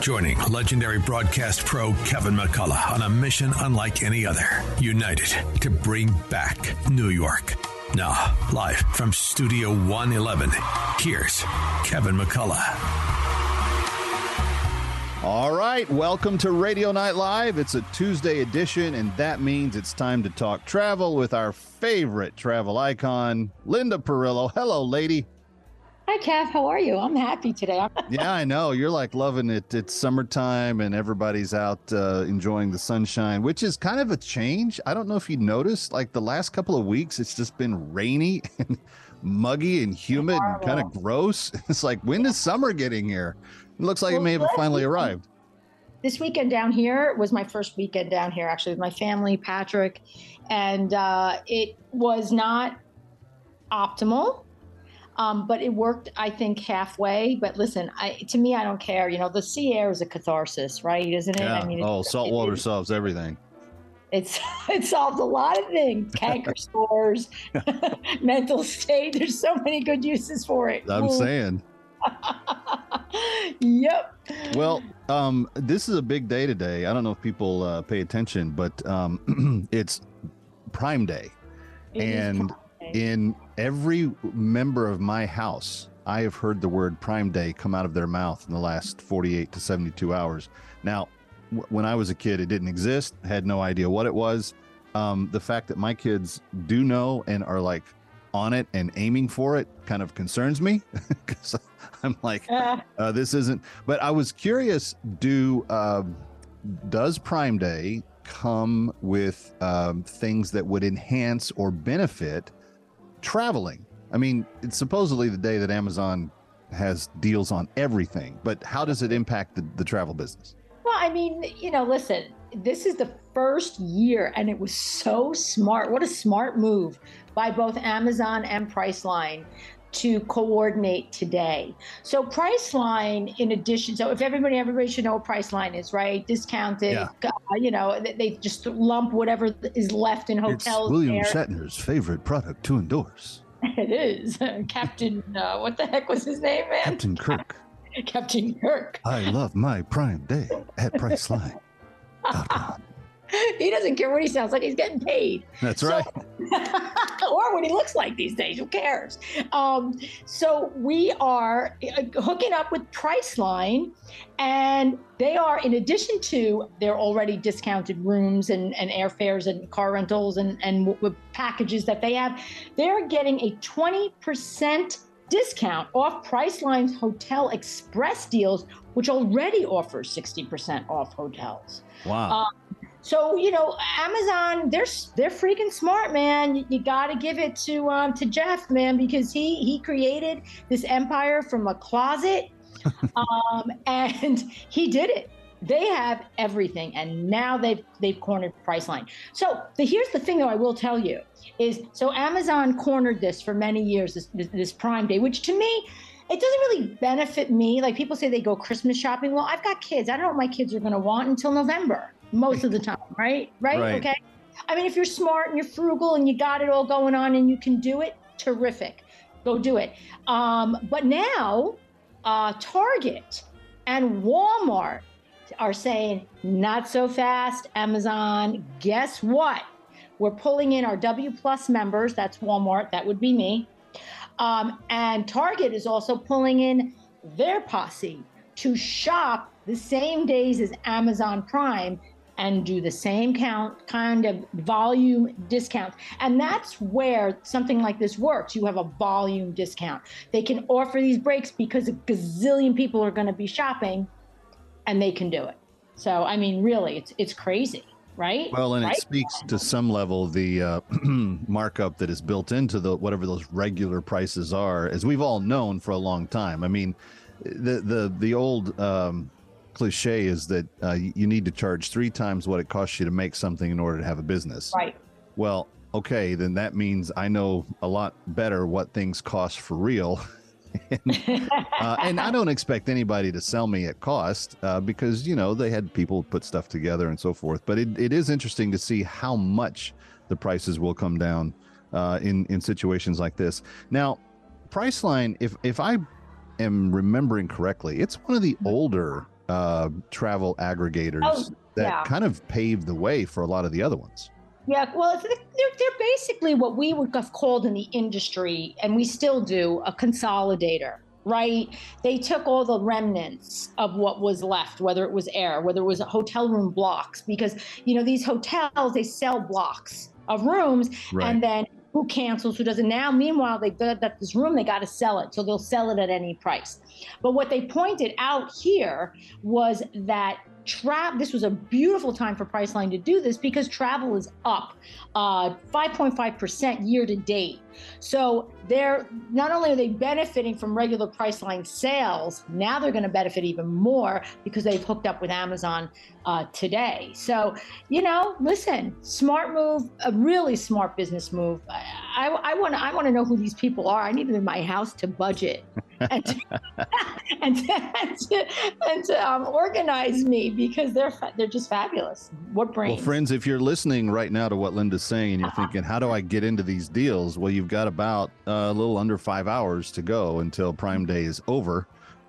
joining legendary broadcast pro Kevin McCullough on a mission unlike any other. United to bring back New York. Now, live from Studio 111, here's Kevin McCullough. All right, welcome to Radio Night Live. It's a Tuesday edition, and that means it's time to talk travel with our favorite travel icon, Linda Perillo. Hello, lady. Hi, Kev. How are you? I'm happy today. yeah, I know. You're like loving it. It's summertime and everybody's out uh, enjoying the sunshine, which is kind of a change. I don't know if you noticed, like the last couple of weeks, it's just been rainy and muggy and humid and kind of gross. It's like, when is summer getting here? It looks like well, it may have finally arrived. This weekend down here was my first weekend down here, actually, with my family, Patrick, and uh, it was not optimal um, but it worked, I think, halfway. But listen, I, to me, I don't care. You know, the sea air is a catharsis, right? Isn't it? Yeah. I mean, oh, salt water solves everything. It's it solves a lot of things. Canker sores, mental state. There's so many good uses for it. I'm Ooh. saying. yep. Well, um, this is a big day today. I don't know if people uh, pay attention, but um, it's Prime Day, it and in every member of my house, I have heard the word Prime Day come out of their mouth in the last 48 to 72 hours. Now, w- when I was a kid, it didn't exist, had no idea what it was. Um, the fact that my kids do know and are like on it and aiming for it kind of concerns me because I'm like, uh. uh, this isn't. But I was curious do, uh, does Prime Day come with um, things that would enhance or benefit traveling. I mean, it's supposedly the day that Amazon has deals on everything, but how does it impact the, the travel business? Well, I mean, you know, listen, this is the first year, and it was so smart. What a smart move by both Amazon and Priceline to coordinate today. So Priceline, in addition, so if everybody, everybody should know what Priceline is, right? Discounted, yeah. uh, you know, they just lump whatever is left in hotels. It's William there. Shatner's favorite product to endorse. It is Captain. Uh, what the heck was his name, man? Captain Kirk. Captain Kirk. I love my Prime Day at Priceline.com. he doesn't care what he sounds like. He's getting paid. That's so, right. or what he looks like these days. Who cares? Um, so we are uh, hooking up with Priceline, and they are, in addition to their already discounted rooms and, and airfares and car rentals and, and w- packages that they have, they're getting a 20% discount off Priceline's Hotel Express deals, which already offers 60% off hotels. Wow. Um, so you know, Amazon, they're they're freaking smart, man. You, you got to give it to um, to Jeff, man, because he he created this empire from a closet, um, and he did it. They have everything, and now they've they've cornered Priceline. So the, here's the thing, though, I will tell you is so Amazon cornered this for many years, this, this Prime Day, which to me it doesn't really benefit me. Like people say they go Christmas shopping. Well, I've got kids. I don't know what my kids are going to want until November most of the time, right? right? Right. Okay. I mean, if you're smart and you're frugal and you got it all going on and you can do it, terrific. Go do it. Um, but now, uh, Target and Walmart are saying, not so fast, Amazon. Guess what? We're pulling in our W Plus members. That's Walmart. That would be me. Um, and Target is also pulling in their posse to shop the same days as Amazon Prime and do the same count kind of volume discount. And that's where something like this works. You have a volume discount. They can offer these breaks because a gazillion people are going to be shopping and they can do it. So I mean really it's it's crazy. right? Well, and right? it speaks to some level the uh, markup that is built into the whatever those regular prices are, as we've all known for a long time. I mean, the the the old um, cliche is that uh, you need to charge three times what it costs you to make something in order to have a business. Right. Well, okay, then that means I know a lot better what things cost for real. and, uh, and, I don't expect anybody to sell me at cost uh, because you know they had people put stuff together and so forth. But it, it is interesting to see how much the prices will come down uh, in in situations like this. Now, Priceline, if if I am remembering correctly, it's one of the older uh, travel aggregators oh, that yeah. kind of paved the way for a lot of the other ones. Yeah, well, they're, they're basically what we would have called in the industry, and we still do, a consolidator right? They took all the remnants of what was left, whether it was air, whether it was hotel room blocks, because you know these hotels they sell blocks of rooms, right. and then who cancels, who doesn't. Now, meanwhile, they got this room, they got to sell it, so they'll sell it at any price. But what they pointed out here was that travel this was a beautiful time for priceline to do this because travel is up uh, 5.5% year to date so they're not only are they benefiting from regular Priceline sales, now they're going to benefit even more because they've hooked up with Amazon uh, today. So, you know, listen, smart move, a really smart business move. I want I want to know who these people are. I need them in my house to budget and to, and to, and to, and to um, organize me because they're they're just fabulous. What brains? Well, friends, if you're listening right now to what Linda's saying and you're thinking, how do I get into these deals? Well, you've got about uh, a little under five hours to go until Prime Day is over.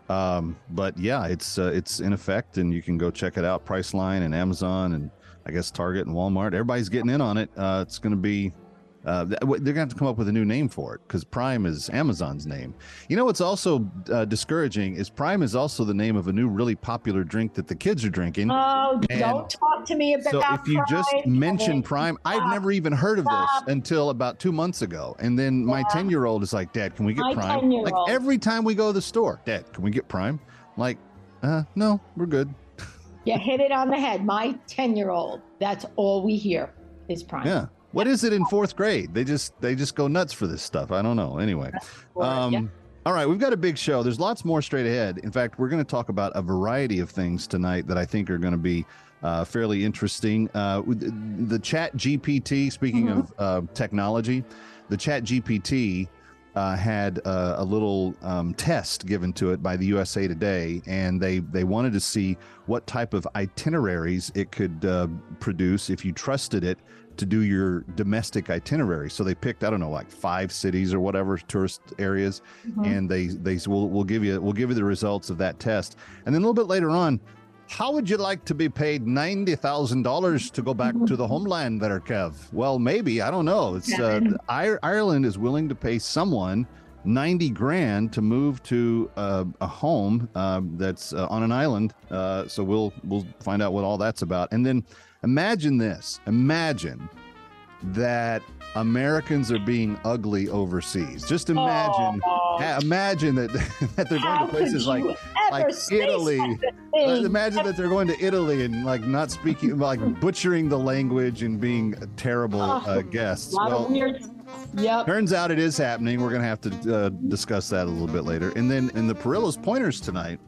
Um, but yeah, it's uh, it's in effect, and you can go check it out. Priceline and Amazon and I guess Target and Walmart. Everybody's getting in on it. Uh, it's going to be uh, they're going to have to come up with a new name for it because Prime is Amazon's name. You know what's also uh, discouraging is Prime is also the name of a new really popular drink that the kids are drinking. Oh, and don't talk to me about. So if you Prime. just mention Prime, I've never even heard of this until about two months ago, and then my ten-year-old is like, "Dad, can we get my Prime?" Like every time we go to the store, Dad, can we get Prime? I'm like, uh, no, we're good. you hit it on the head. My ten-year-old. That's all we hear is Prime. Yeah. What is it in fourth grade? They just they just go nuts for this stuff. I don't know. Anyway, um, yeah. all right, we've got a big show. There's lots more straight ahead. In fact, we're going to talk about a variety of things tonight that I think are going to be uh, fairly interesting. Uh, the Chat GPT. Speaking mm-hmm. of uh, technology, the Chat GPT. Uh, had uh, a little um, test given to it by the USA Today, and they they wanted to see what type of itineraries it could uh, produce if you trusted it to do your domestic itinerary. So they picked, I don't know, like five cities or whatever tourist areas, mm-hmm. and they they will we'll give you we'll give you the results of that test. And then a little bit later on, how would you like to be paid ninety thousand dollars to go back to the homeland there, Kev? Well, maybe I don't know. It's uh, Ireland is willing to pay someone. 90 grand to move to uh, a home uh, that's uh, on an island. Uh, so we'll we'll find out what all that's about. And then Imagine this. Imagine that Americans are being ugly overseas. Just imagine, oh, imagine that, that they're going to places like like Italy. Imagine that they're going to Italy and like not speaking, like butchering the language and being terrible uh, guests. Well, Yep. Turns out it is happening. We're going to have to uh, discuss that a little bit later. And then in the Perillo's Pointers tonight,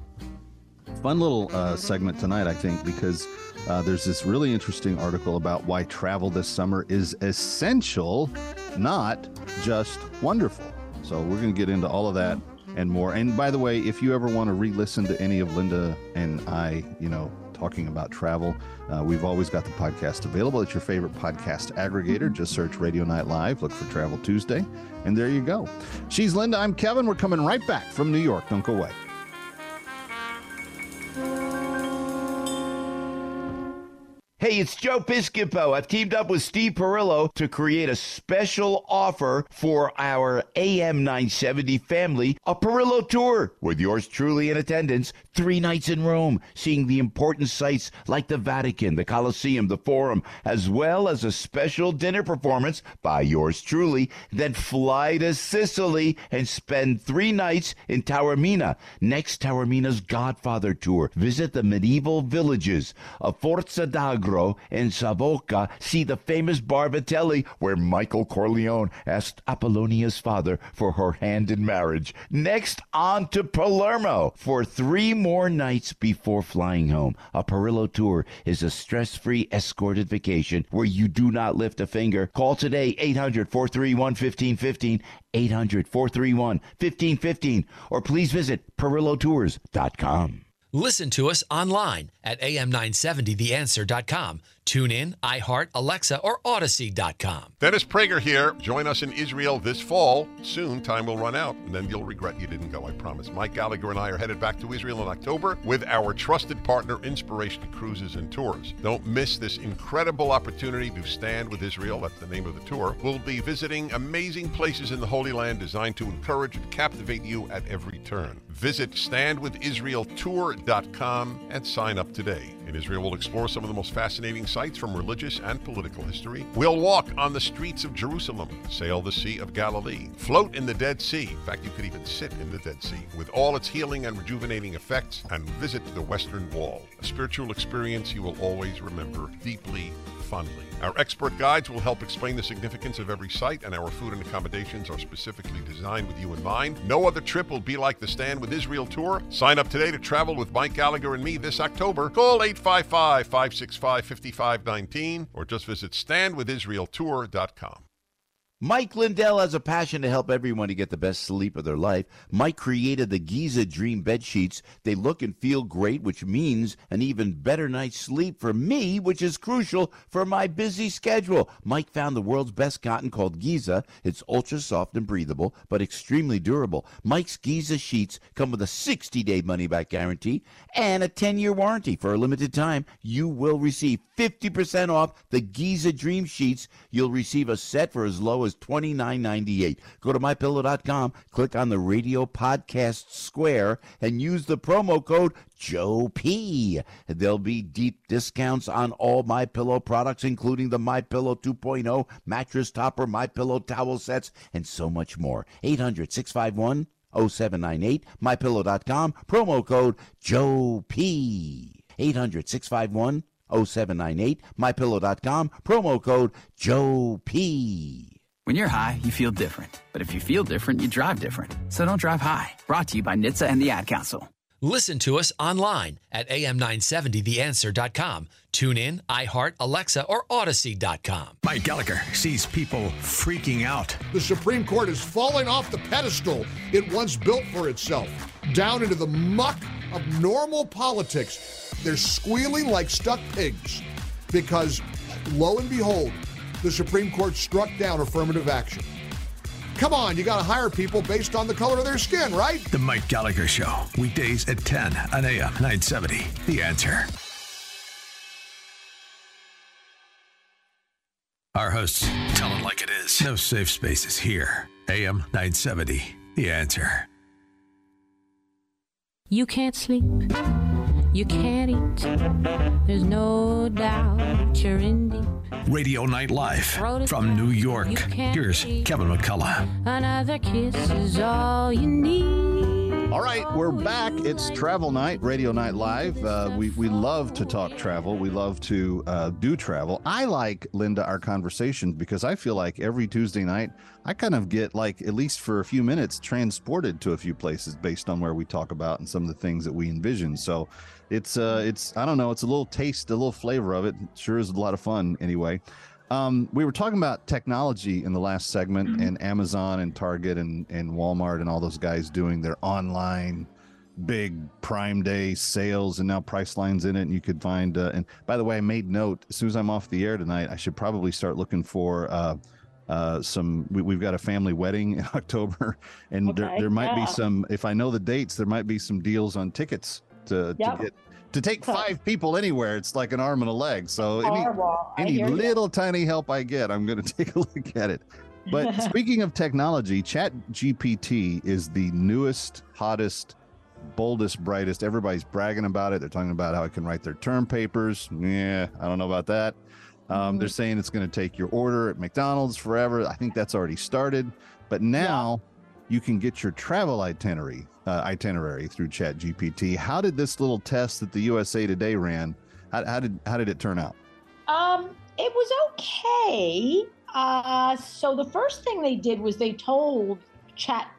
fun little uh, segment tonight, I think, because uh, there's this really interesting article about why travel this summer is essential, not just wonderful. So we're going to get into all of that and more. And by the way, if you ever want to re-listen to any of Linda and I, you know, talking about travel, uh, we've always got the podcast available at your favorite podcast aggregator. Just search Radio Night Live, look for Travel Tuesday, and there you go. She's Linda. I'm Kevin. We're coming right back from New York. Don't go away. Hey, it's Joe Piscopo. I've teamed up with Steve Perillo to create a special offer for our AM 970 family, a Perillo tour with yours truly in attendance, three nights in Rome, seeing the important sites like the Vatican, the Colosseum, the Forum, as well as a special dinner performance by yours truly. Then fly to Sicily and spend three nights in Taormina. Next, Taormina's Godfather tour. Visit the medieval villages of Forza d'Agro Allegro in Savoca, see the famous Bar Vitelli, where Michael Corleone asked Apollonia's father for her hand in marriage. Next, on to Palermo for three more nights before flying home. A Perillo tour is a stress free escorted vacation where you do not lift a finger. Call today 800 431 1515, 800 431 1515, or please visit PerilloTours.com. Listen to us online at am970theanswer.com Tune in, iHeart, Alexa, or Audacy.com. Dennis Prager here. Join us in Israel this fall. Soon, time will run out, and then you'll regret you didn't go, I promise. Mike Gallagher and I are headed back to Israel in October with our trusted partner, Inspiration Cruises and Tours. Don't miss this incredible opportunity to stand with Israel. That's the name of the tour. We'll be visiting amazing places in the Holy Land designed to encourage and captivate you at every turn. Visit standwithisraeltour.com and sign up today. In Israel, we'll explore some of the most fascinating sites from religious and political history. We'll walk on the streets of Jerusalem, sail the Sea of Galilee, float in the Dead Sea. In fact, you could even sit in the Dead Sea with all its healing and rejuvenating effects, and visit the Western Wall. A spiritual experience you will always remember deeply fondly. Our expert guides will help explain the significance of every site, and our food and accommodations are specifically designed with you in mind. No other trip will be like the Stand with Israel tour. Sign up today to travel with Mike Gallagher and me this October. Call 855 565 5519 or just visit standwithisraeltour.com. Mike Lindell has a passion to help everyone to get the best sleep of their life. Mike created the Giza Dream bed sheets. They look and feel great, which means an even better night's sleep for me, which is crucial for my busy schedule. Mike found the world's best cotton called Giza. It's ultra soft and breathable, but extremely durable. Mike's Giza sheets come with a 60-day money-back guarantee and a 10-year warranty. For a limited time, you will receive 50% off the Giza Dream sheets. You'll receive a set for as low as $29.98. Go to mypillow.com, click on the radio podcast square, and use the promo code Joe P. There'll be deep discounts on all My Pillow products, including the My Pillow 2.0 mattress topper, My Pillow towel sets, and so much more. 800 651 0798 mypillow.com promo code Joe P. 800 651 0798 mypillow.com promo code Joe P. When you're high, you feel different. But if you feel different, you drive different. So don't drive high. Brought to you by NHTSA and the Ad Council. Listen to us online at am970theanswer.com. Tune in, iHeart, Alexa, or Audacy.com. Mike Gallagher sees people freaking out. The Supreme Court is falling off the pedestal it once built for itself, down into the muck of normal politics. They're squealing like stuck pigs because, lo and behold, the Supreme Court struck down affirmative action. Come on, you got to hire people based on the color of their skin, right? The Mike Gallagher Show, weekdays at 10 on AM 970. The answer. Our hosts tell it like it is. No safe spaces here. AM 970. The answer. You can't sleep. You can't eat. There's no doubt you're in deep. Radio Night Live from New York. Here's Kevin McCullough. Another kiss is all you need. All right, we're back. It's Travel Night, Radio Night Live. Uh, we we love to talk travel. We love to uh, do travel. I like Linda our conversations because I feel like every Tuesday night I kind of get like at least for a few minutes transported to a few places based on where we talk about and some of the things that we envision. So it's uh it's I don't know, it's a little taste, a little flavor of it. Sure is a lot of fun anyway. Um, we were talking about technology in the last segment mm-hmm. and Amazon and Target and, and Walmart and all those guys doing their online big prime day sales and now Priceline's in it and you could find uh, and by the way i made note as soon as i'm off the air tonight i should probably start looking for uh, uh, some we, have got a family wedding in october and okay, there, there might yeah. be some if i know the dates there might be some deals on tickets to, yep. to get to take five people anywhere, it's like an arm and a leg. So any, any little you. tiny help I get, I'm going to take a look at it. But speaking of technology, Chat GPT is the newest, hottest, boldest, brightest. Everybody's bragging about it. They're talking about how it can write their term papers. Yeah, I don't know about that. Um, mm-hmm. They're saying it's going to take your order at McDonald's forever. I think that's already started. But now yeah. You can get your travel itinerary uh, itinerary through Chat GPT. How did this little test that the USA Today ran? How, how did how did it turn out? Um, it was okay. Uh, so the first thing they did was they told Chat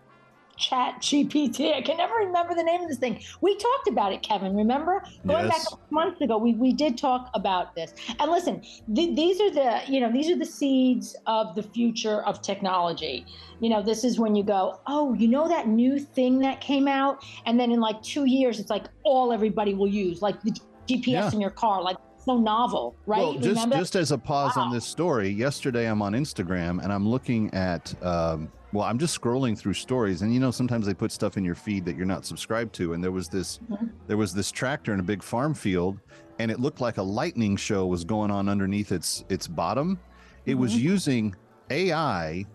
Chat GPT. I can never remember the name of this thing. We talked about it, Kevin. Remember going Yes. back months ago, we, we did talk about this. And listen, th- these are the you know these are the seeds of the future of technology. You know, this is when you go, oh, you know that new thing that came out, and then in like two years, it's like all everybody will use, like the GPS Yeah. in your car, like so novel, right? Well, just Remember? just as a pause on this story, yesterday I'm on Instagram and I'm looking at um, well, I'm just scrolling through stories, and you know sometimes they put stuff in your feed that you're not subscribed to, and there was this Mm-hmm. there was this tractor in a big farm field, and it looked like a lightning show was going on underneath its its bottom. It was Mm-hmm. using AI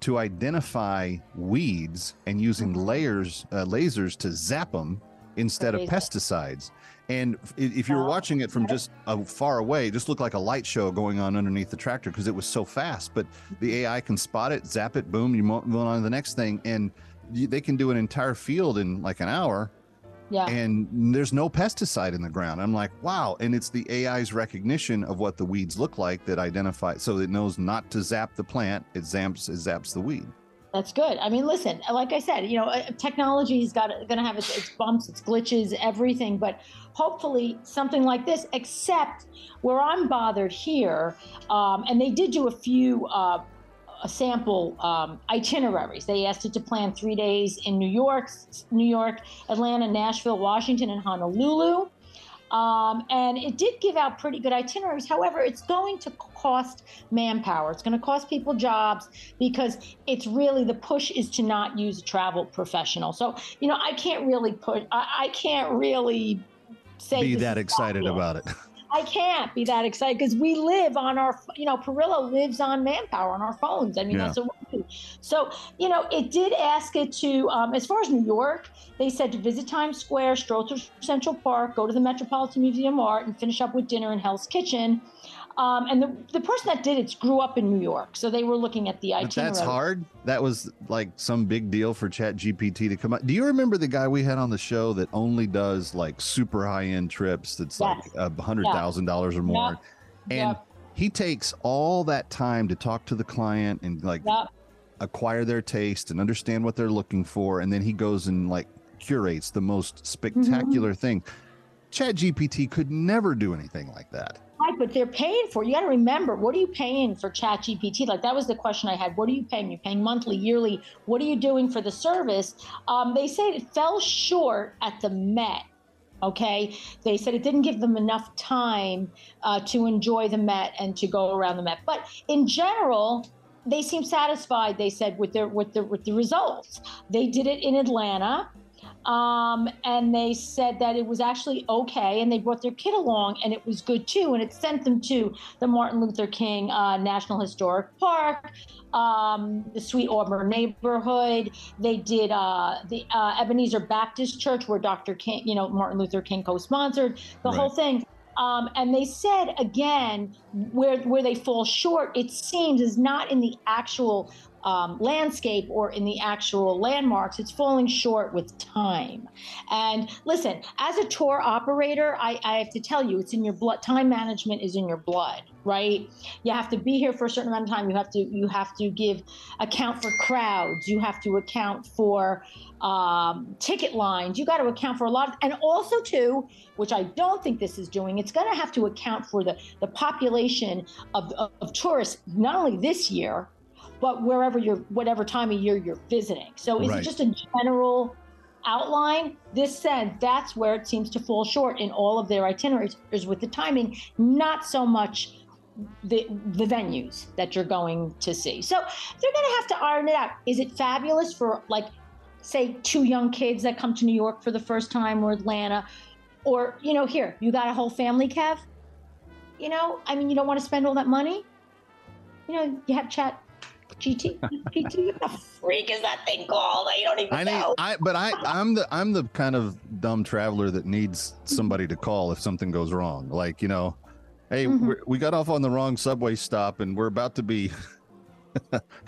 to identify weeds and using Mm-hmm. layers uh, lasers to zap them instead of pesticides. And if, you were watching it from just uh, far away, it just looked like a light show going on underneath the tractor because it was so fast. But the AI can spot it, zap it, boom, you mo- move on to the next thing, and they can do an entire field in like an hour, yeah. and there's no pesticide in the ground. I'm like, wow! And it's the AI's recognition of what the weeds look like that identify, so it knows not to zap the plant. It zaps, it zaps the weed. That's good. I mean, listen, like I said, you know, uh, technology's got going to have its, its bumps, its glitches, everything. But hopefully, something like this, except where I'm bothered here, um, and they did do a few uh, sample um, itineraries. They asked it to plan three days in New York, New York, Atlanta, Nashville, Washington, and Honolulu. Um, and it did give out pretty good itineraries. However, it's going to cost manpower. It's going to cost people jobs because it's really the push is to not use a travel professional. So, you know, I can't really put, I, I can't really say Be that excited about it. I can't be that excited because we live on our, you know, Perillo lives on manpower on our phones. I mean, Yeah. that's what. So, you know, it did ask it to, um, as far as New York, they said to visit Times Square, stroll through Central Park, go to the Metropolitan Museum of Art, and finish up with dinner in Hell's Kitchen. Um, and the, the person that did it grew up in New York, so they were looking at the But itinerary. that's hard. That was like some big deal for Chat GPT to come out. Do you remember the guy we had on the show that only does like super high end trips that's Yes. like a hundred thousand dollars or more? And Yep. he takes all that time to talk to the client and like Yep. Acquire their taste and understand what they're looking for. And then he goes and like curates the most spectacular Mm-hmm. thing. Chat GPT could never do anything like that. Right, but they're paying for it. You got to remember, what are you paying for Chat GPT? Like that was the question I had. What are you paying? You're paying monthly, yearly. What are you doing for the service? Um, they say it fell short at the Met. Okay, they said it didn't give them enough time uh, to enjoy the Met and to go around the Met. But in general, they seem satisfied. They said with their with the with the results. They did it in Atlanta um, and they said that it was actually okay, and they brought their kid along, and it was good too, and it sent them to the Martin Luther King uh, National Historic Park, um, the Sweet Auburn neighborhood. They did uh, the uh, Ebenezer Baptist Church, where Dr. King, you know, Martin Luther King co-sponsored the whole thing. Um, and they said again, where where they fall short, it seems, is not in the actual um, landscape or in the actual landmarks. It's falling short with time. And listen, as a tour operator, I, I have to tell you, it's in your blood. Time management is in your blood, right? You have to be here for a certain amount of time. You have to you have to give account for crowds. You have to account for um, ticket lines. You got to account for a lot, of, and also too, which I don't think this is doing. It's going to have to account for the the population of, of, of tourists, not only this year, but wherever you're, whatever time of year you're visiting. So is Right. it just a general outline? This said, that's where it seems to fall short in all of their itineraries is with the timing, not so much the the venues that you're going to see. So they're going to have to iron it out. Is it fabulous for like say two young kids that come to New York for the first time or Atlanta or you know here, you got a whole family Kev? You know, I mean you don't want to spend all that money? You know, you have chat GT PT what the freak is that thing called? I don't even I need, know. I, but I, I'm the, I'm the kind of dumb traveler that needs somebody to call if something goes wrong. Like, you know, hey, Mhm. we're, we got off on the wrong subway stop and we're about to be.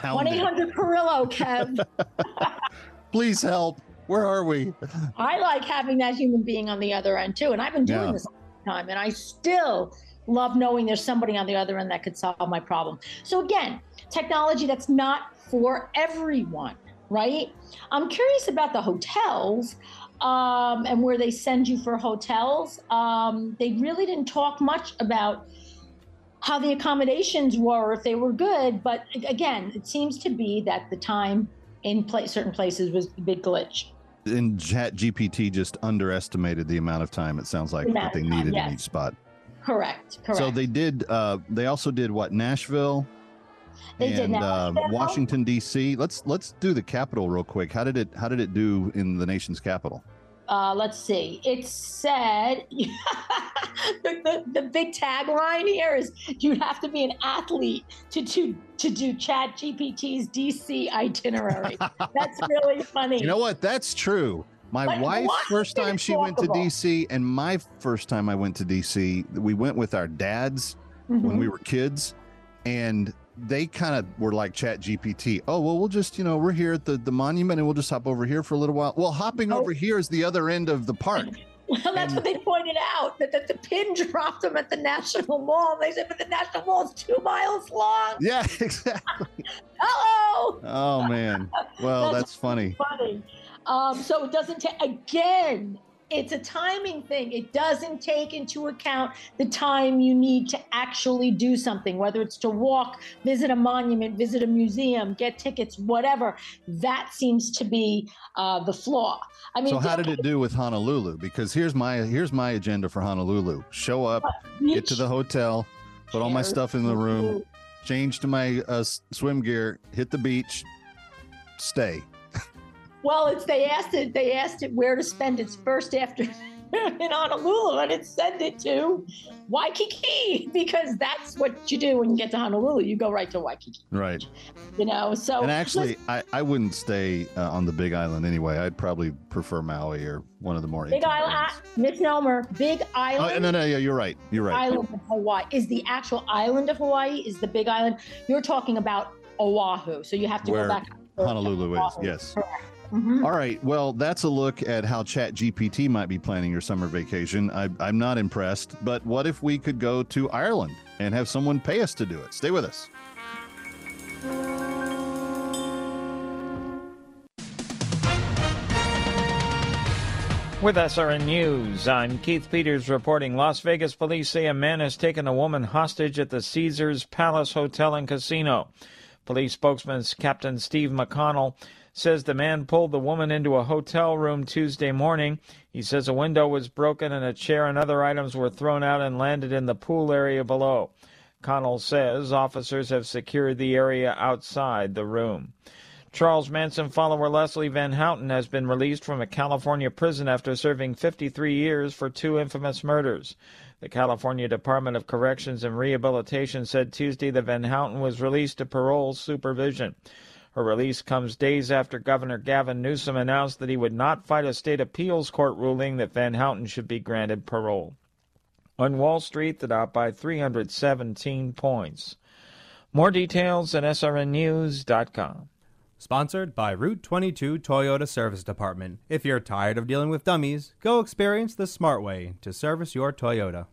One eight hundred Perillo, Kev. Please help. Where are we? I like having that human being on the other end too, and I've been doing Yeah. this all the time, and I still love knowing there's somebody on the other end that could solve my problem. So again, technology that's not for everyone, right? I'm curious about the hotels um, and where they send you for hotels. Um, they really didn't talk much about how the accommodations were, if they were good. But again, it seems to be that the time in place, certain places was a big glitch. And Chat GPT just underestimated the amount of time it sounds like that they needed yes. in each spot. Correct. Correct. So they did. Uh, they also did what Nashville. They did and uh, Washington D.C. Let's let's do the capital real quick. How did it How did it do in the nation's capital? uh, let's see. It said the, the, the big tagline here is You'd have to be an athlete to do to do Chat GPT's DC itinerary. That's really funny. You know what? That's true. My But wife's first time she went to? DC, and my first time I went to DC, we went with our dads when Mhm. we were kids, and they kind of were like Chat GPT. Oh well, we'll just you know we're here at the the monument, and we'll just hop over here for a little while. Well, hopping Oh. over here is the other end of the park. Well, that's what they pointed out that, that the pin dropped them at the National Mall. They said, but the National Mall is two miles long. yeah, exactly. Hello. Oh man. Well, that's funny. funny. Um, so it doesn't take again. It's a timing thing. It doesn't take into account the time you need to actually do something, whether it's to walk, visit a monument, visit a museum, get tickets, whatever. That seems to be uh, the flaw. I mean, So how did it do with Honolulu? Because here's my here's my agenda for Honolulu. Show up, get to the hotel, put all my stuff in the room, change to my uh, swim gear, hit the beach, stay. Well, it's they asked it. They asked it where to spend its first afternoon in Honolulu, and it sent it to Waikiki because that's what you do when you get to Honolulu. You go right to Waikiki. Right. You know. So And actually, I, I wouldn't stay uh, on the Big Island anyway. I'd probably prefer Maui or one of the more. Big Island, ones. uh, misnomer. Big Island. Oh, no, no, yeah, you're right. You're right. Island of Hawaii is the actual island of Hawaii. Is the Big Island? You're talking about Oahu, so you have to Where go back. Honolulu is, yes. Mhm. All right. Well, that's a look at how Chat GPT might be planning your summer vacation. I, I'm not impressed, but what if we could go to Ireland and have someone pay us to do it? Stay with us. With SRN News, I'm Keith Peters reporting Las Vegas police say a man has taken a woman hostage at the Caesars Palace Hotel and Casino. Police spokesman Captain Steve McConnell says the man pulled the woman into a hotel room Tuesday morning. He says a window was broken and a chair and other items were thrown out and landed in the pool area below. Connell says officers have secured the area outside the room. Charles Manson follower Leslie Van Houten has been released from a California prison after serving 53 years for two infamous murders. The California Department of Corrections and Rehabilitation said Tuesday that Van Houten was released to parole supervision. Her release comes days after Governor Gavin Newsom announced that he would not fight a state appeals court ruling that Van Houten should be granted parole. On Wall Street, the Dow by 317 points. More details at srnnews.com. Sponsored by Route 22 Toyota Service Department. If you're tired of dealing with dummies, go experience the smart way to service your Toyota.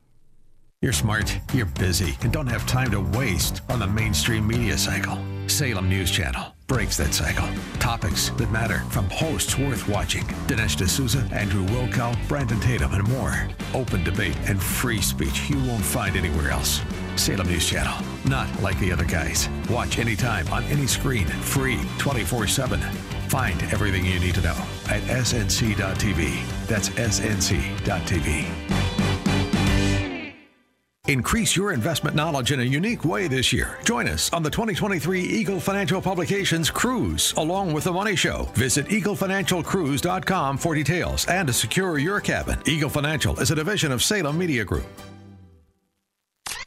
You're smart, you're busy, and don't have time to waste on the mainstream media cycle. Salem News Channel breaks that cycle. Topics that matter from hosts worth watching Dinesh D'Souza, Andrew Wilkow, Brandon Tatum, and more. Open debate and free speech you won't find anywhere else. Salem News Channel, not like the other guys. Watch anytime on any screen, free 24 7. Find everything you need to know at snc.tv. That's snc.tv. Increase your investment knowledge in a unique way this year. Join us on the 2023 Eagle Financial Publications Cruise, along with the Money Show. Visit eaglefinancialcruise.com for details and to secure your cabin. Eagle Financial is a division of Salem Media Group.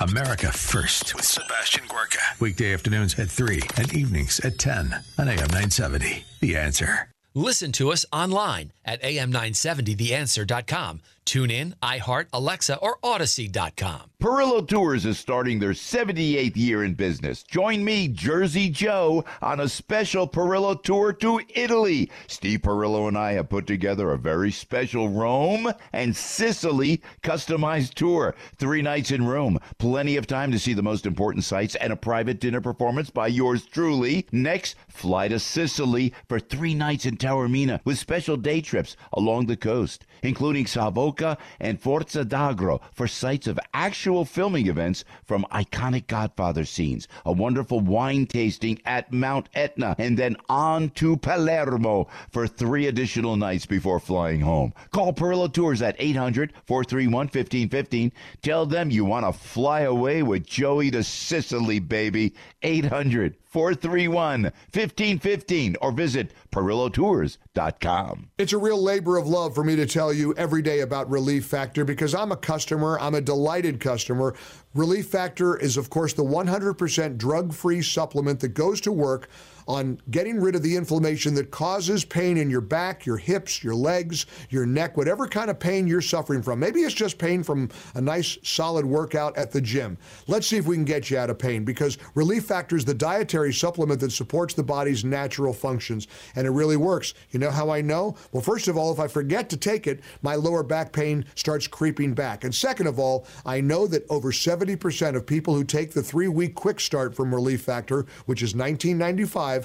America First with Sebastian Gorka. Weekday afternoons at 3 and evenings at 10 on AM 970. The answer. Listen to us online at am970theanswer.com. Tune in, iHeart, Alexa, or Audacy.com. Perillo Tours is starting their 78th year in business. Join me, Jersey Joe, on a special Perillo tour to Italy. Steve Perillo and I have put together a very special Rome and Sicily customized tour. Three nights in Rome, plenty of time to see the most important sights, and a private dinner performance by yours truly. Next, fly to Sicily for three nights in Taormina with special day trips along the coast, including Savoca and Forza d'Agro for sites of actual filming events from iconic Godfather scenes, a wonderful wine tasting at Mount Etna, and then on to Palermo for three additional nights before flying home. Call Perillo Tours at 800 431 1515. Tell them you want to fly away with Joey to Sicily, baby. 800 431 1515 or visit PerilloTours.com. It's a real labor of love for me to tell you every day about Relief Factor because I'm a customer. I'm a delighted customer. Relief Factor is, of course, the 100% drug free supplement that goes to work on getting rid of the inflammation that causes pain in your back, your hips, your legs, your neck, whatever kind of pain you're suffering from. Maybe it's just pain from a nice solid workout at the gym. Let's see if we can get you out of pain because Relief Factor is the dietary supplement that supports the body's natural functions and it really works. You know how I know? Well, first of all, if I forget to take it, my lower back pain starts creeping back. And second of all, I know that over 70% of people who take the 3-week quick start from Relief Factor, which is 1995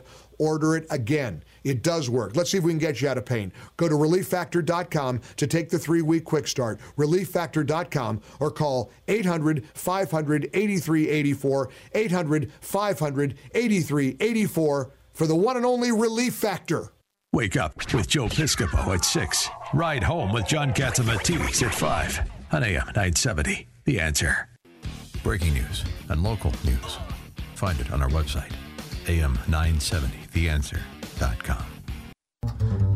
order it again. It does work. Let's see if we can get you out of pain. Go to relieffactor.com to take the three week quick start. Relieffactor.com or call 800 500 8384. 800 500 8384 for the one and only Relief Factor. Wake up with Joe Piscopo at 6. Ride home with John Catsimatidis at 5 on AM 970. The answer. Breaking news and local news. Find it on our website am970theanswer.com.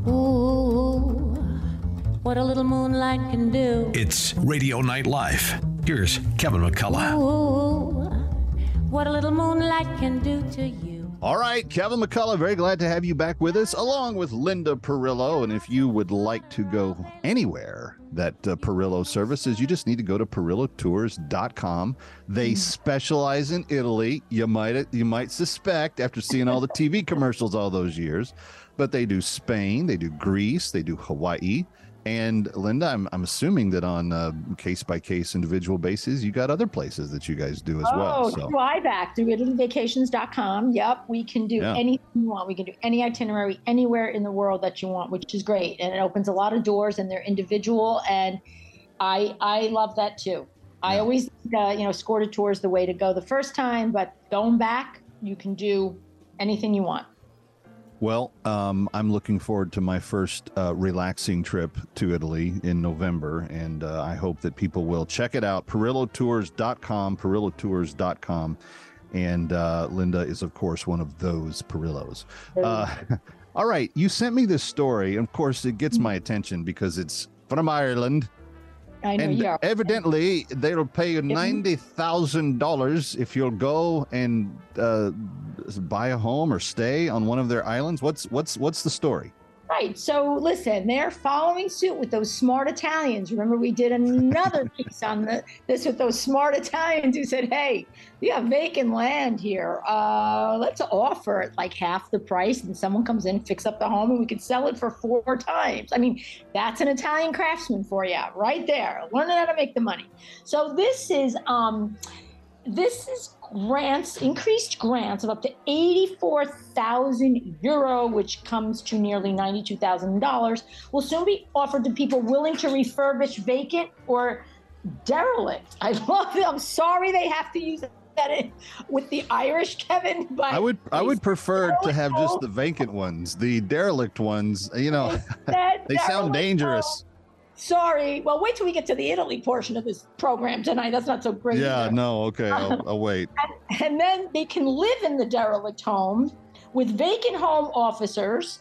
Ooh, what a little moonlight can do. It's Radio Night Live. Here's Kevin McCullough. Ooh, what a little moonlight can do to you. All right, Kevin McCullough, very glad to have you back with us, along with Linda Perillo. And if you would like to go anywhere that uh, Perillo services, you just need to go to perillotours.com. They mm. specialize in Italy. You might you might suspect after seeing all the TV commercials all those years, but they do Spain, they do Greece, they do Hawaii. And Linda, I'm, I'm assuming that on a case by case individual basis, you got other places that you guys do as well. oh, well. So fly back to ItalyVacations.com. Yep, we can do yeah. anything you want. We can do any itinerary anywhere in the world that you want, which is great, and it opens a lot of doors. And they're individual, and I I love that too. Yeah. I always uh, you know escorted tours the way to go the first time, but going back, you can do anything you want. Well, um, I'm looking forward to my first uh, relaxing trip to Italy in November, and uh, I hope that people will check it out. PerilloTours.com, PerilloTours.com. And uh, Linda is, of course, one of those Perillos. Uh, all right, you sent me this story. Of course, it gets my attention because it's from Ireland. I know, and yeah. evidently, they'll pay you ninety thousand dollars if you'll go and uh, buy a home or stay on one of their islands. What's what's what's the story? Right. So listen, they're following suit with those smart Italians. Remember, we did another piece on the, this with those smart Italians who said, "Hey, we have vacant land here. Uh, let's offer it like half the price, and someone comes in, fix up the home, and we can sell it for four times." I mean, that's an Italian craftsman for you, right there, learning how to make the money. So this is. Um, this is grants, increased grants of up to 84,000 euro, which comes to nearly $92,000, will soon be offered to people willing to refurbish vacant or derelict. I love it. I'm sorry they have to use that with the Irish, Kevin. But I would I would prefer to have just the vacant ones. The derelict ones, you know, they sound dangerous. Sorry. Well, wait till we get to the Italy portion of this program tonight. That's not so great. Yeah, either. no, okay. I'll, I'll wait. And, and then they can live in the derelict home with vacant home officers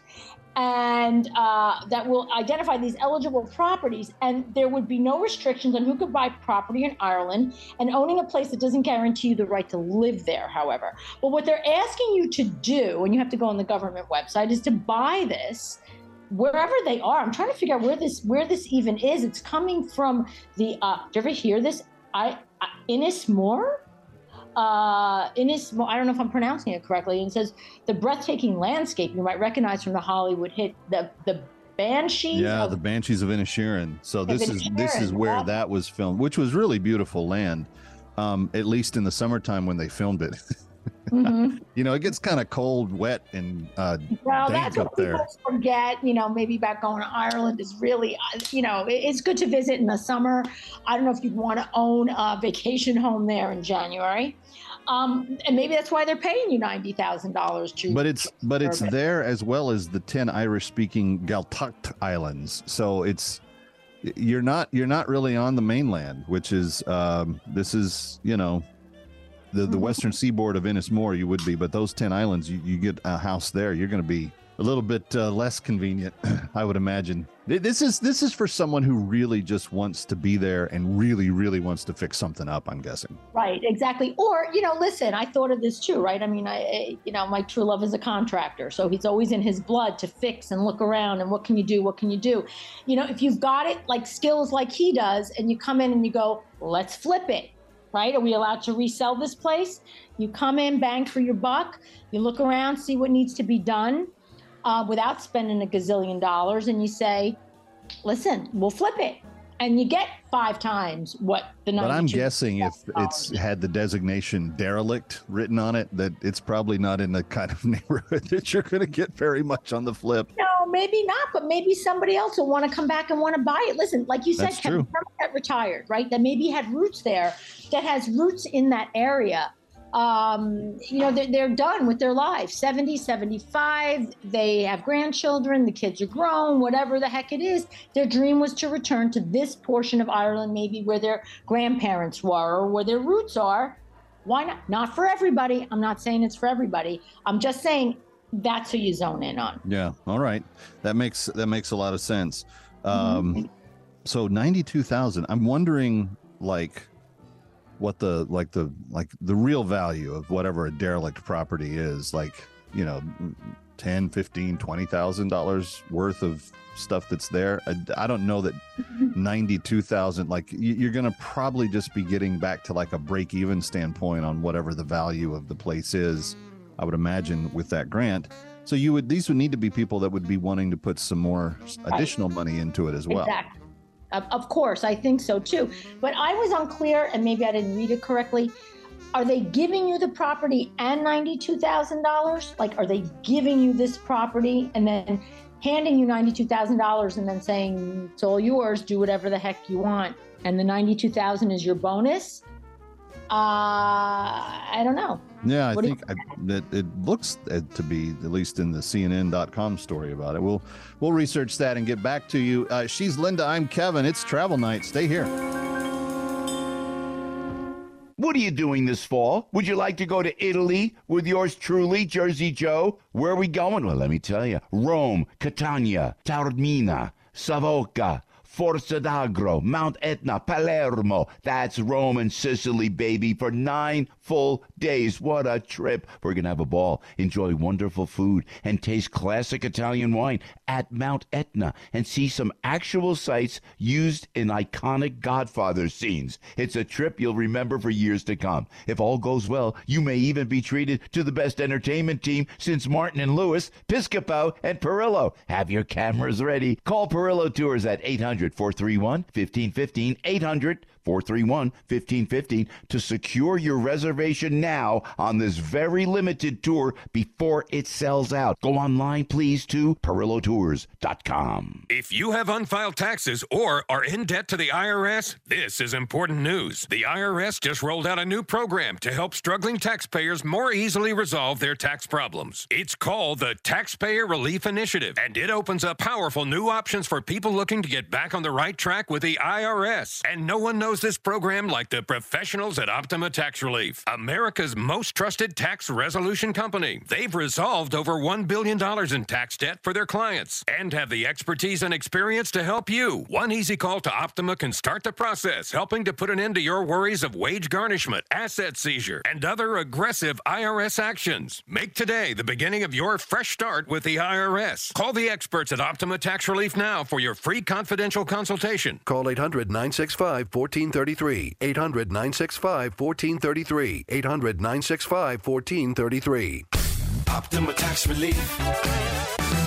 and uh, that will identify these eligible properties. And there would be no restrictions on who could buy property in Ireland and owning a place that doesn't guarantee you the right to live there, however. But what they're asking you to do, and you have to go on the government website, is to buy this wherever they are. I'm trying to figure out where this where this even is. It's coming from the. Uh, do you ever hear this? I, I Inishmore. Uh, Inishmore. I don't know if I'm pronouncing it correctly. And it says the breathtaking landscape you might recognize from the Hollywood hit the the Banshees. Yeah, of, the Banshees of Inisherin. So this is this is where yeah. that was filmed, which was really beautiful land. Um, at least in the summertime when they filmed it. Mhm. you know, it gets kind of cold, wet, and uh, Well, dank that's what up there. people forget. You know, maybe about going to Ireland is really, uh, you know, it's good to visit in the summer. I don't know if you'd want to own a vacation home there in January. Um, and maybe that's why they're paying you ninety thousand dollars to. But it's but it's there as well as the ten Irish-speaking Gaeltacht Islands. So it's you're not you're not really on the mainland, which is um, this is you know the the western seaboard of Inishmore. You would be, but those ten islands, you, you get a house there, you're going to be a little bit uh, less convenient, I would imagine. This is this is for someone who really just wants to be there and really really wants to fix something up. I'm guessing. Right, exactly. Or, you know, listen, I thought of this too, right? I mean, I- you know, my true love is a contractor. So he's always in his blood to fix and look around and what can you do? What can you do? You know, if you've got it like skills like he does and you come in and you go, let's flip it, right? Are we allowed to resell this place? You come in, bang for your buck, you look around, see what needs to be done uh, without spending a gazillion dollars, and you say, listen, we'll flip it. And you get five times what the number. But I'm guessing if it's had the designation derelict written on it, that it's probably not in the kind of neighborhood that you're going to get very much on the flip. No, maybe not, but maybe somebody else will want to come back and want to buy it. Listen, like you said, Kevin. Retired, right? That maybe had roots there, that has roots in that area. Um, you know, they're, they're done with their life 70, 75. They have grandchildren, the kids are grown, whatever the heck it is. Their dream was to return to this portion of Ireland, maybe where their grandparents were or where their roots are. Why not? Not for everybody. I'm not saying it's for everybody. I'm just saying that's who you zone in on. Yeah. All right. That makes that makes a lot of sense. Mm-hmm. Um, so ninety two thousand. I'm wondering, like, what the like the like the real value of whatever a derelict property is. Like, you know, 10 15 20000 dollars worth of stuff that's there I, I don't know that 92000 like you- you're gonna probably just be getting back to like a break even standpoint on whatever the value of the place is i would imagine with that grant so you would these would need to be people that would be wanting to put some more s- Right. additional money into it as well Exactly. Of, of course, I think so too. But I was unclear, and maybe I didn't read it correctly. Are they giving you the property and ninety-two thousand dollars? Like, are they giving you this property and then handing you ninety-two thousand dollars and then saying it's all yours, do whatever the heck you want, and the ninety-two thousand is your bonus? Uh, I don't know. Yeah, I What think I, that it looks uh, to be at least in the CNN.com story about it. We'll we'll research that and get back to you. Uh, she's Linda. I'm Kevin. It's travel night. Stay here. What are you doing this fall? Would you like to go to Italy with yours truly, Jersey Joe? Where are we going? Well, let me tell you Rome, Catania, Taormina, Savoca. Forza d'Agro, Mount Etna, Palermo. That's Rome and Sicily, baby, for nine full days. What a trip. We're going to have a ball, enjoy wonderful food, and taste classic Italian wine at Mount Etna and see some actual sites used in iconic Godfather scenes. It's a trip you'll remember for years to come. If all goes well, you may even be treated to the best entertainment team since Martin and Lewis, Piscopo, and Perillo. Have your cameras ready. Call Perillo Tours at 800 431 1515. 800 431 1515 to secure your reservation now on this very limited tour before it sells out. Go online, please, to perillotours.com. If you have unfiled taxes or are in debt to the IRS, this is important news. The IRS just rolled out a new program to help struggling taxpayers more easily resolve their tax problems. It's called the Taxpayer Relief Initiative, and it opens up powerful new options for people looking to get back on the right track with the IRS. And no one knows knows this program like the professionals at Optima Tax Relief, America's most trusted tax resolution company. They've resolved over $1 billion in tax debt for their clients and have the expertise and experience to help you. One easy call to Optima can start the process, helping to put an end to your worries of wage garnishment, asset seizure, and other aggressive IRS actions. Make today the beginning of your fresh start with the IRS. Call the experts at Optima Tax Relief now for your free confidential consultation. Call 800 965 1433. 800 965 1433. 800 965 1433. Optima Tax Relief.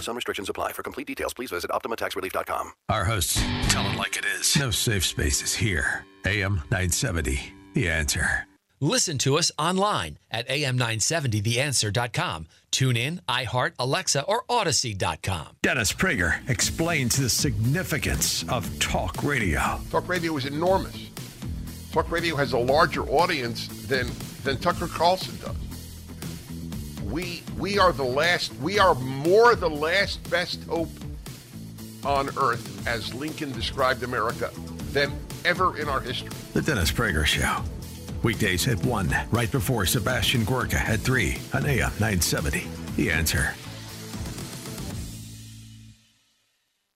Some restrictions apply. For complete details, please visit OptimaTaxRelief.com. Our hosts tell it like it is. No safe spaces here. AM 970, The Answer. Listen to us online at am970theanswer.com. Tune in, iHeart, Alexa, or Audacy.com. Dennis Prager explains the significance of talk radio. Talk radio is enormous. Talk radio has a larger audience than than Tucker Carlson does. We we are the last. We are more the last best hope on earth, as Lincoln described America, than ever in our history. The Dennis Prager Show. Weekdays at 1, right before Sebastian Gorka at 3 on AM 970. The answer.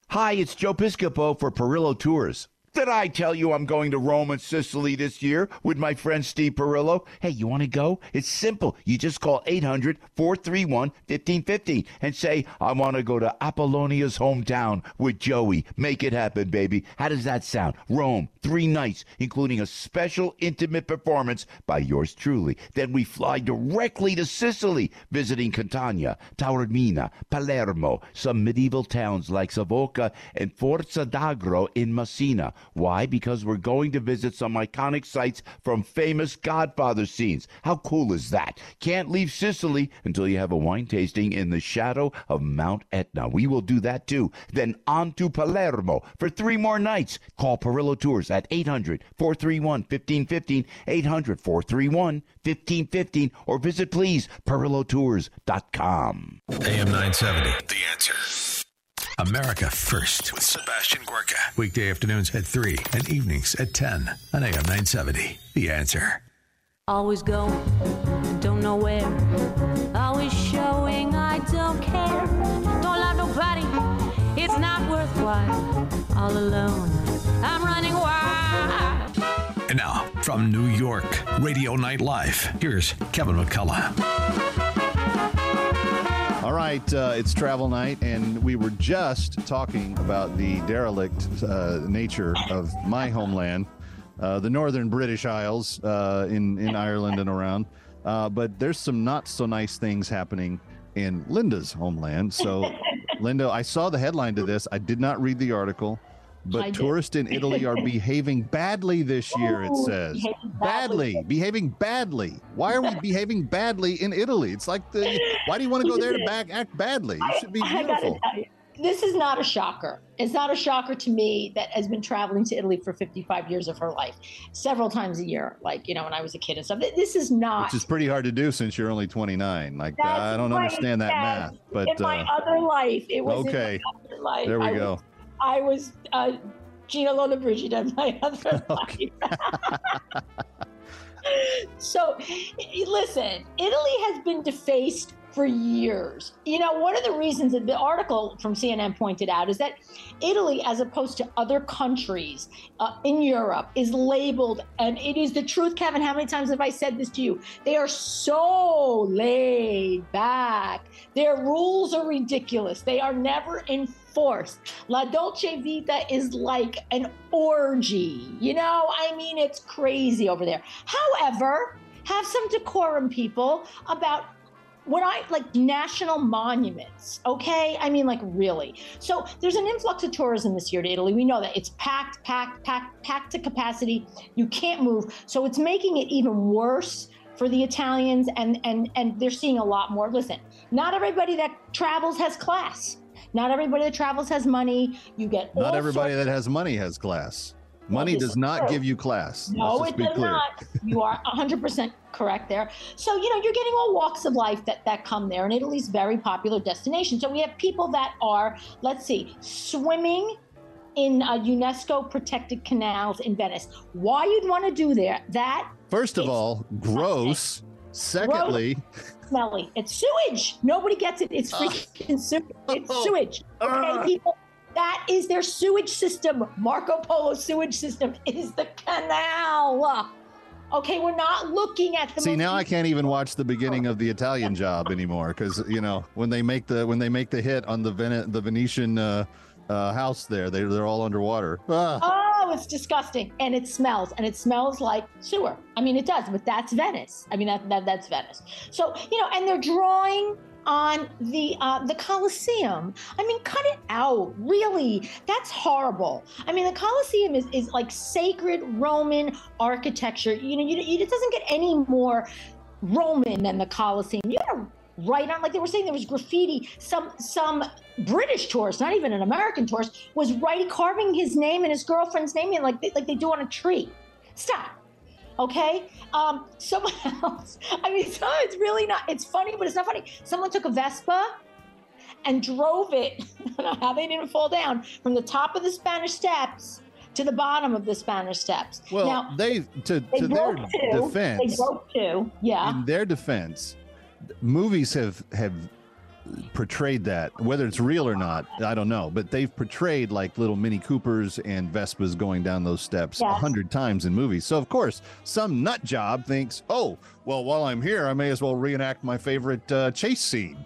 Hi, it's Joe Piscopo for Perillo Tours. Did I tell you I'm going to Rome and Sicily this year with my friend Steve Perillo? Hey, you want to go? It's simple. You just call 800 431 1515 and say, I want to go to Apollonia's hometown with Joey. Make it happen, baby. How does that sound? Rome, three nights, including a special intimate performance by yours truly. Then we fly directly to Sicily, visiting Catania, Taormina, Palermo, some medieval towns like Savoca and Forza d'Agro in Messina. Why? Because we're going to visit some iconic sites from famous Godfather scenes. How cool is that? Can't leave Sicily until you have a wine tasting in the shadow of Mount Etna. We will do that too. Then on to Palermo for three more nights. Call Perillo Tours at 800 431 1515, 800 431 1515, or visit please perillotours.com. AM 970. The answer. America First with Sebastian Gorka. Weekday afternoons at 3 and evenings at 10 on AM 970. The answer. Always going, don't know where. Always showing I don't care. Don't love nobody, it's not worthwhile. All alone, I'm running wild. And now, from New York, Radio Night Live, here's Kevin McCullough. All right, uh, it's travel night, and we were just talking about the derelict uh, nature of my homeland, uh, the northern British Isles uh, in in Ireland and around. Uh, but there's some not so nice things happening in Linda's homeland. So, Linda, I saw the headline to this. I did not read the article. I But did. tourists in Italy are behaving badly this year, it says. behaving Badly, badly. behaving badly. Why are we behaving badly in Italy? It's like the why do you want to go there to back act badly? You should be beautiful. you, this is not a shocker. It's not a shocker to me that has been traveling to Italy for 55 years of her life, several times a year, like, you know, when I was a kid and stuff. This is not. Which is pretty hard to do since you're only 29. Like I don't understand that math, but in my uh, other life, it was okay. in my other life. there we I go. Was, I was uh, Gina Lollobrigida in my other life. so, listen, Italy has been defaced for years. You know, one of the reasons that the article from CNN pointed out is that Italy, as opposed to other countries uh, in Europe, is labeled, and it is the truth, Kevin. How many times have I said this to you? They are so laid back. Their rules are ridiculous. They are never enforced. La Dolce Vita is like an orgy. You know, I mean, it's crazy over there. However, have some decorum, people, about when I like national monuments, okay? I mean, like, really. So there's an influx of tourism this year to Italy. We know that it's packed, packed, packed, packed to capacity. You can't move. So it's making it even worse for the Italians, and and and they're seeing a lot more. Listen, not everybody that travels has class. Not everybody that travels has money. You get Not everybody that has money has class. Money does not give you class. No, it does not. You are 100% correct there. So, you know, you're getting all walks of life that, that come there, and Italy's very popular destination. So we have people that are, let's see, swimming in uh, UNESCO protected canals in Venice. Why you'd want to do there? That First of all, gross. Secondly, smelly. It's sewage. Nobody gets it. It's freaking sewage. It's sewage. Okay, people. That is their sewage system. Marco Polo sewage system is the canal. Okay, we're not looking at the. see most now I can't even watch the beginning of the Italian Job anymore because you know when they make the when they make the hit on the Ven- the Venetian uh, uh, house there, they they're all underwater. Ah. Oh, it's disgusting, and it smells, and it smells like sewer. I mean, it does, but that's Venice. I mean, that, that that's Venice. So you know, and they're drawing on the uh, the Colosseum. I mean, cut it out. Really, that's horrible. I mean, the Colosseum is is like sacred Roman architecture. You know, you, it doesn't get any more Roman than the Colosseum. You gotta write on like they were saying there was graffiti. Some some British tourist, not even an American tourist, was right carving his name and his girlfriend's name in like they, like they do on a tree. Stop. Okay. Um, someone else. I mean, so it's really not. It's funny, but it's not funny. Someone took a Vespa and drove it. I don't know how they didn't fall down from the top of the Spanish Steps to the bottom of the Spanish Steps. Well, now, they to they to their two. They defense, broke two. Yeah. in their defense, movies have have portrayed that whether it's real or not i don't know but they've portrayed like little mini coopers and vespas going down those steps a hundred times in movies. So of course some nut job thinks oh well while i'm here i may as well reenact my favorite uh, chase scene.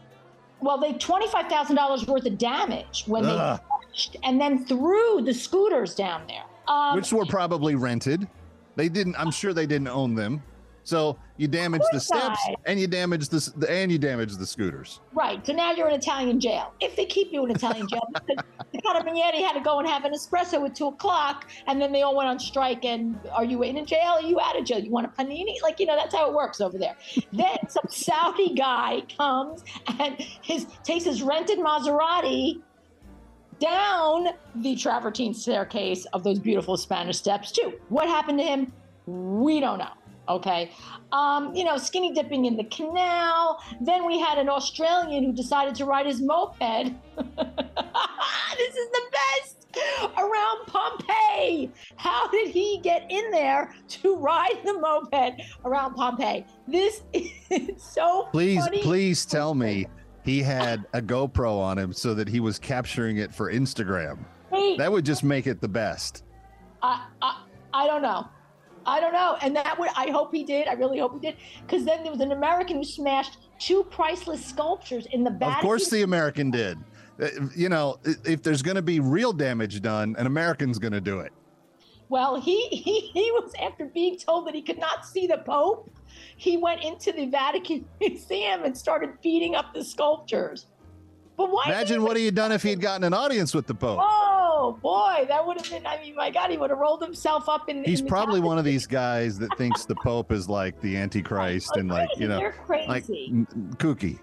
Well, they twenty-five thousand dollars worth of damage when Ugh. they crashed and then threw the scooters down there. Um, which were probably rented. They didn't i'm sure they didn't own them so you damage the steps not. and you damage the and you damage the scooters Right. So now you're in Italian jail. If they keep you in Italian jail, because the Carabinieri had to go and have an espresso at two o'clock, and then they all went on strike. And are you in jail? Are you out of jail? You want a panini? Like you know, that's how it works over there. then some Saudi guy comes and his takes his rented Maserati down the travertine staircase of those beautiful Spanish steps too. What happened to him? We don't know. Okay. Um, you know, skinny dipping in the canal. Then we had an Australian who decided to ride his moped. this is the best around Pompeii. How did he get in there to ride the moped around Pompeii? This is so Please, funny. please tell me he had a GoPro on him so that he was capturing it for Instagram. Wait. That would just make it the best. I, I, I don't know. I don't know. And that would, I hope he did. I really hope he did. Because then there was an American who smashed two priceless sculptures in the Vatican. Of course, the American did. Uh, You know, if there's going to be real damage done, an American's going to do it. Well, he, he he was after being told that he could not see the Pope. He went into the Vatican Museum and started beating up the sculptures. But why? Imagine what he had done if he had gotten an audience with the Pope. Oh boy, that would have been. I mean, my God, he would have rolled himself up in. He's in probably one of these guys that thinks the Pope is like the Antichrist and like you know, like kooky.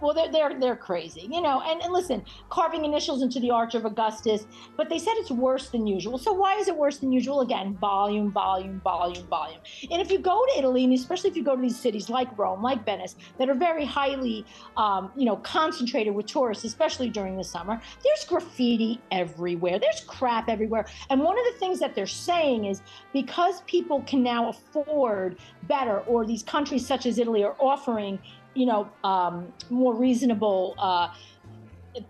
Well, they're they're they're crazy, you know. And, and listen, carving initials into the Arch of Augustus, but they said it's worse than usual. So why is it worse than usual? Again, volume, volume, volume, volume. And if you go to Italy, and especially if you go to these cities like Rome, like Venice, that are very highly, um, you know, concentrated with tourists, especially during the summer, there's graffiti everywhere. There's crap everywhere. And one of the things that they're saying is because people can now afford better, or these countries such as Italy are offering you know, um, more reasonable uh,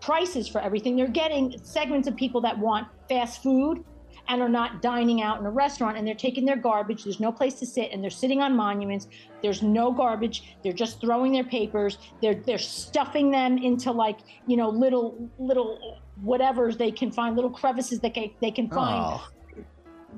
prices for everything. They're getting segments of people that want fast food and are not dining out in a restaurant and they're taking their garbage. There's no place to sit and they're sitting on monuments. There's no garbage. They're just throwing their papers. They're they're stuffing them into like, you know, little little whatever's they can find, little crevices that they, they can find. Oh,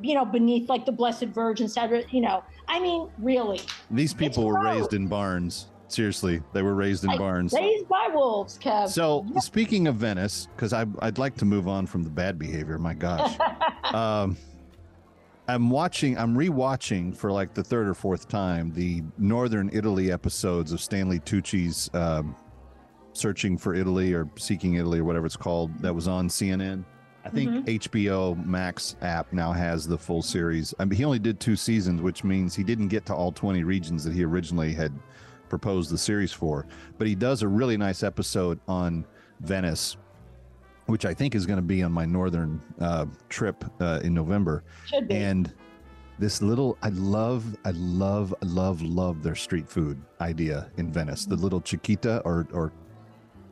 You know, beneath like the Blessed Virgin. You know, I mean, really, these people were raised in barns. Seriously, they were raised in like, barns. raised by wolves, Kev. So speaking of Venice, because I'd like to move on from the bad behavior. My gosh, um, I'm watching. I'm rewatching for like the third or fourth time the Northern Italy episodes of Stanley Tucci's um, "Searching for Italy" or "Seeking Italy" or whatever it's called. That was on CNN. I think Mhm. HBO Max app now has the full series. I mean, he only did two seasons, which means he didn't get to all 20 regions that he originally had proposed the series for. But he does a really nice episode on Venice. which I think is going to be on my northern uh, trip uh, in November. Should be. And this little, I love, I love, love, love their street food idea in Venice. The little chiquita, or or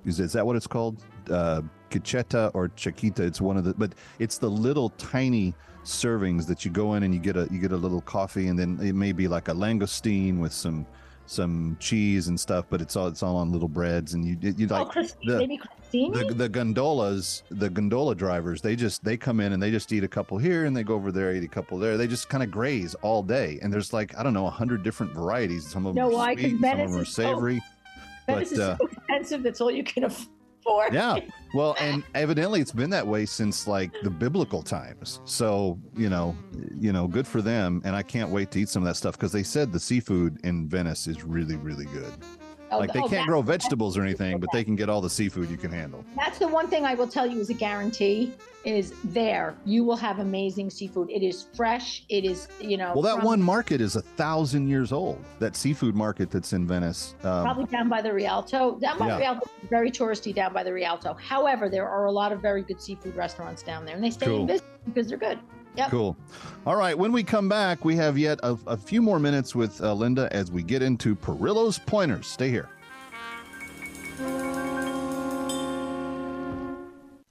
is, is that what it's called? Uh, Chichetta or chiquita. It's one of the, but it's the little tiny servings that you go in and you get a you get a little coffee, and then it may be like a langoustine with some some cheese and stuff, but it's all it's all on little breads, and you you like oh, Christine, the- maybe Christine? the, the gondolas the gondola drivers they just they come in and they just eat a couple here and they go over there eat a couple there they just kind of graze all day and there's like i don't know a hundred different varieties some of them No, are? 'Cause sweet some of them are savory Venice is uh, so expensive. That's all you can afford. Yeah. Well and evidently it's been that way since like the biblical times. So you know you know good for them and i can't wait to eat some of that stuff because they said the seafood in venice is really really good Oh, like they oh, can't grow vegetables or anything but they can get all the seafood you can handle That's the one thing I will tell you is a guarantee is there. You will have amazing seafood. It is fresh. It is, you know, Well, that from- one market is a thousand years old. That seafood market that's in Venice. Um, probably down by the Rialto. Down by Yeah. the Rialto, is very touristy down by the Rialto. However, there are a lot of very good seafood restaurants down there, and they stay Cool. in business because they're good. Yep. Cool. All right. When we come back, we have yet a, a few more minutes with uh, Linda as we get into Perillo's Pointers. Stay here.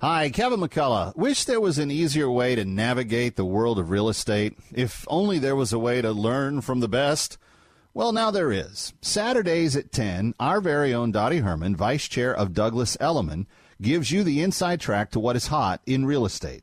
Hi, Kevin McCullough. Wish there was an easier way to navigate the world of real estate. If only there was a way to learn from the best. Well, now there is. Saturdays at 10, our very own Dottie Herman, Vice Chair of Douglas Elliman, gives you the inside track to what is hot in real estate.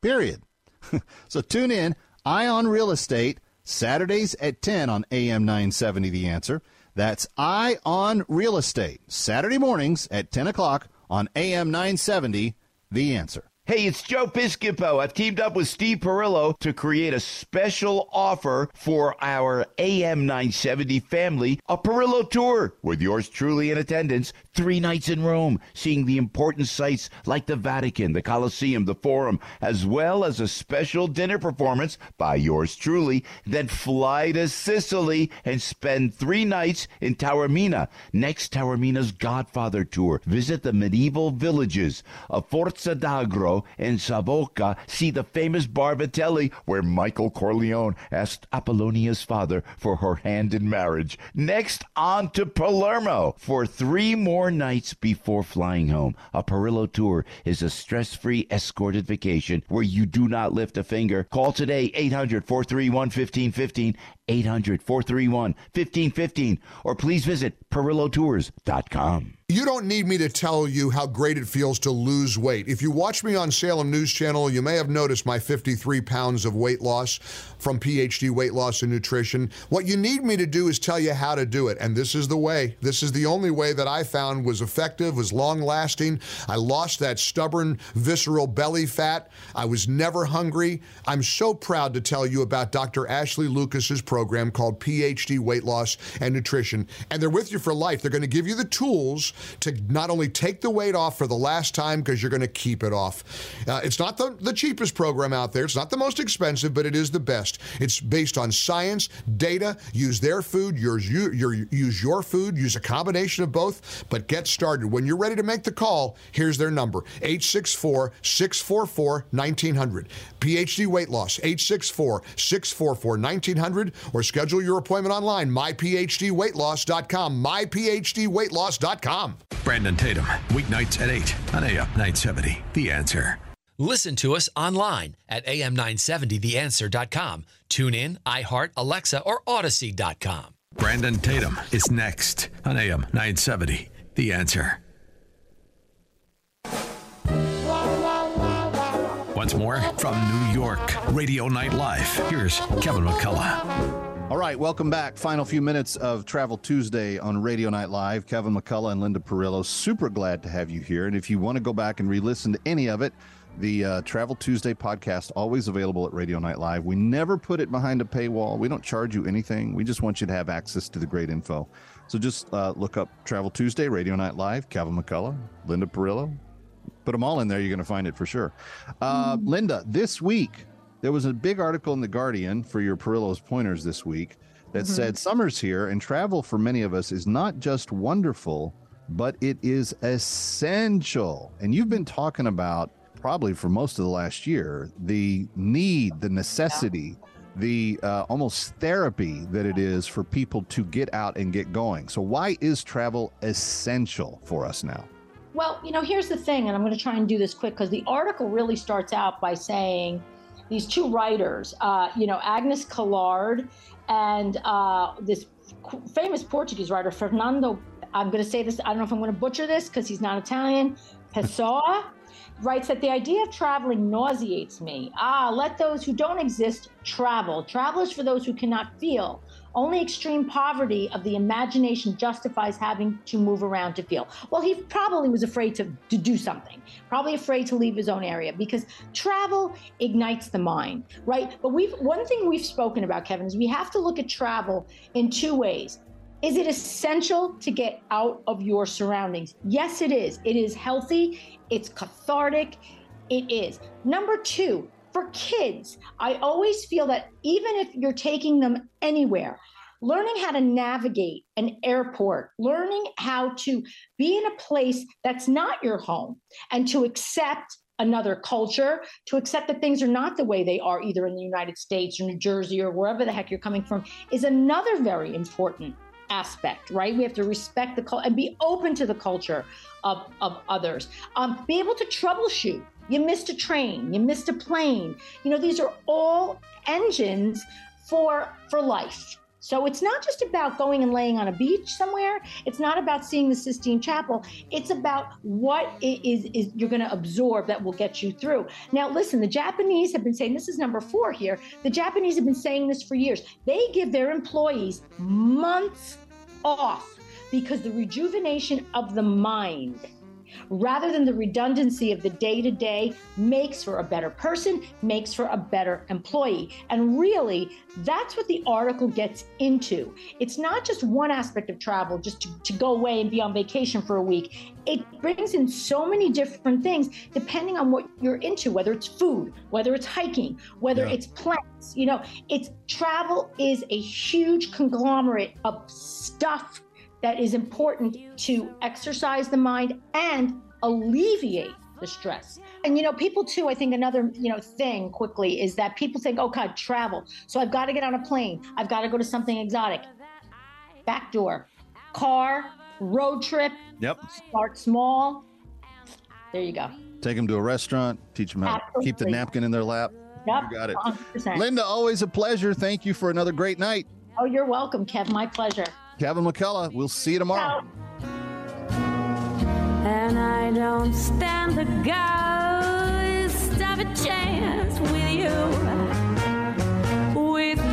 Period. so tune in, Eye on Real Estate, Saturdays at 10 on AM 970 The Answer. That's Eye on Real Estate, Saturday mornings at 10 o'clock on AM 970 The Answer. Hey, it's Joe Piscopo. I've teamed up with Steve Perillo to create a special offer for our AM 970 family, a Perillo tour with yours truly in attendance, three nights in Rome, seeing the important sites like the Vatican, the Colosseum, the Forum, as well as a special dinner performance by yours truly. Then fly to Sicily and spend three nights in Taormina. Next, Taormina's Godfather tour. Visit the medieval villages of Forza d'Agro and Savoca. See the famous Bar Vitelli, where Michael Corleone asked Apollonia's father for her hand in marriage. Next, on to Palermo for three more nights before flying home. A Perillo tour is a stress free escorted vacation where you do not lift a finger. Call today 800 431 1515. 800 431 1515. Or please visit PerilloTours.com. You don't need me to tell you how great it feels to lose weight. If you watch me on Salem News Channel, you may have noticed my 53 pounds of weight loss from PhD Weight Loss and Nutrition. What you need me to do is tell you how to do it. And this is the way. This is the only way that I found was effective, was long lasting. I lost that stubborn, visceral belly fat. I was never hungry. I'm so proud to tell you about Dr. Ashley Lucas's program called PhD Weight Loss and Nutrition. And they're with you for life. They're going to give you the tools to not only take the weight off for the last time because you're going to keep it off. Uh, it's not the, the cheapest program out there. It's not the most expensive, but it is the best. It's based on science, data. Use their food. Yours, you, your, use your food. Use a combination of both. But get started. When you're ready to make the call, here's their number: 864-644-1900. PhD Weight Loss 864-644-1900 or schedule your appointment online myphdweightloss.com myphdweightloss.com. Brandon Tatum, weeknights at 8 on AM 970. The answer. Listen to us online at am970theanswer.com. Tune in, iHeart, Alexa, or Audacy.com. Brandon Tatum is next on AM 970. The answer. More from New York, Radio Night Live. Here's Kevin McCullough. All right, welcome back. Final few minutes of Travel Tuesday on Radio Night Live. Kevin McCullough and Linda Perillo. Super glad to have you here. And if you want to go back and re listen to any of it, The uh, Travel Tuesday podcast, always available at Radio Night Live. We never put it behind a paywall. We don't charge you anything. We just want you to have access to the great info. So just uh, look up Travel Tuesday, Radio Night Live, Kevin McCullough, Linda Perillo. Put them all in there. You're going to find it for sure. Uh, Linda, this week, there was a big article in The Guardian for your Perillo's pointers this week that Mhm. said summer's here and travel for many of us is not just wonderful, but it is essential. And you've been talking about probably for most of the last year the need, the necessity, the uh, almost therapy that it is for people to get out and get going. So, why is travel essential for us now? Well, you know, here's the thing, and I'm going to try and do this quick because the article really starts out by saying these two writers, uh, you know, Agnes Callard and uh, this famous Portuguese writer, Fernando. I'm going to say this, I don't know if I'm going to butcher this because he's not Italian. Pessoa writes that the idea of traveling nauseates me. Ah, let those who don't exist travel. Travel is for those who cannot feel. Only extreme poverty of the imagination justifies having to move around to feel. Well, he probably was afraid to, to do something, probably afraid to leave his own area because travel ignites the mind, right? But we've one thing we've spoken about, Kevin, is we have to look at travel in two ways. Is it essential to get out of your surroundings? Yes, it is. It is healthy, it's cathartic, it is. Number two, for kids, I always feel that even if you're taking them anywhere, learning how to navigate an airport, learning how to be in a place that's not your home and to accept another culture, to accept that things are not the way they are either in the United States or New Jersey or wherever the heck you're coming from, is another very important aspect, right? We have to respect the culture and be open to the culture of, of others. Um, be able to troubleshoot. You missed a train, you missed a plane. You know, these are all engines for for life. So it's not just about going and laying on a beach somewhere. It's not about seeing the Sistine Chapel. It's about what it is, is you're going to absorb that will get you through. Now, listen, the Japanese have been saying this is number four here. The Japanese have been saying this for years. They give their employees months off because the rejuvenation of the mind rather than the redundancy of the day to day makes for a better person, makes for a better employee. And really, that's what the article gets into. It's not just one aspect of travel, just to, to go away and be on vacation for a week. It brings in so many different things depending on what you're into, whether it's food, whether it's hiking, whether Yeah. it's plants. You know, it's travel is a huge conglomerate of stuff that is important to exercise the mind and alleviate the stress. And you know, people too, I think another, you know, thing quickly is that people think, "Oh god, travel. So I've got to get on a plane. I've got to go to something exotic." Back door. Car, road trip, Yep. start small. There you go. Take them to a restaurant, teach them how to keep the napkin in their lap. Yep. You got it. 100%. Linda, always a pleasure. Thank you for another great night. Oh, you're welcome, Kev. My pleasure. Kevin McCullough, we'll see you tomorrow. And I don't stand the ghost of a chance with you. With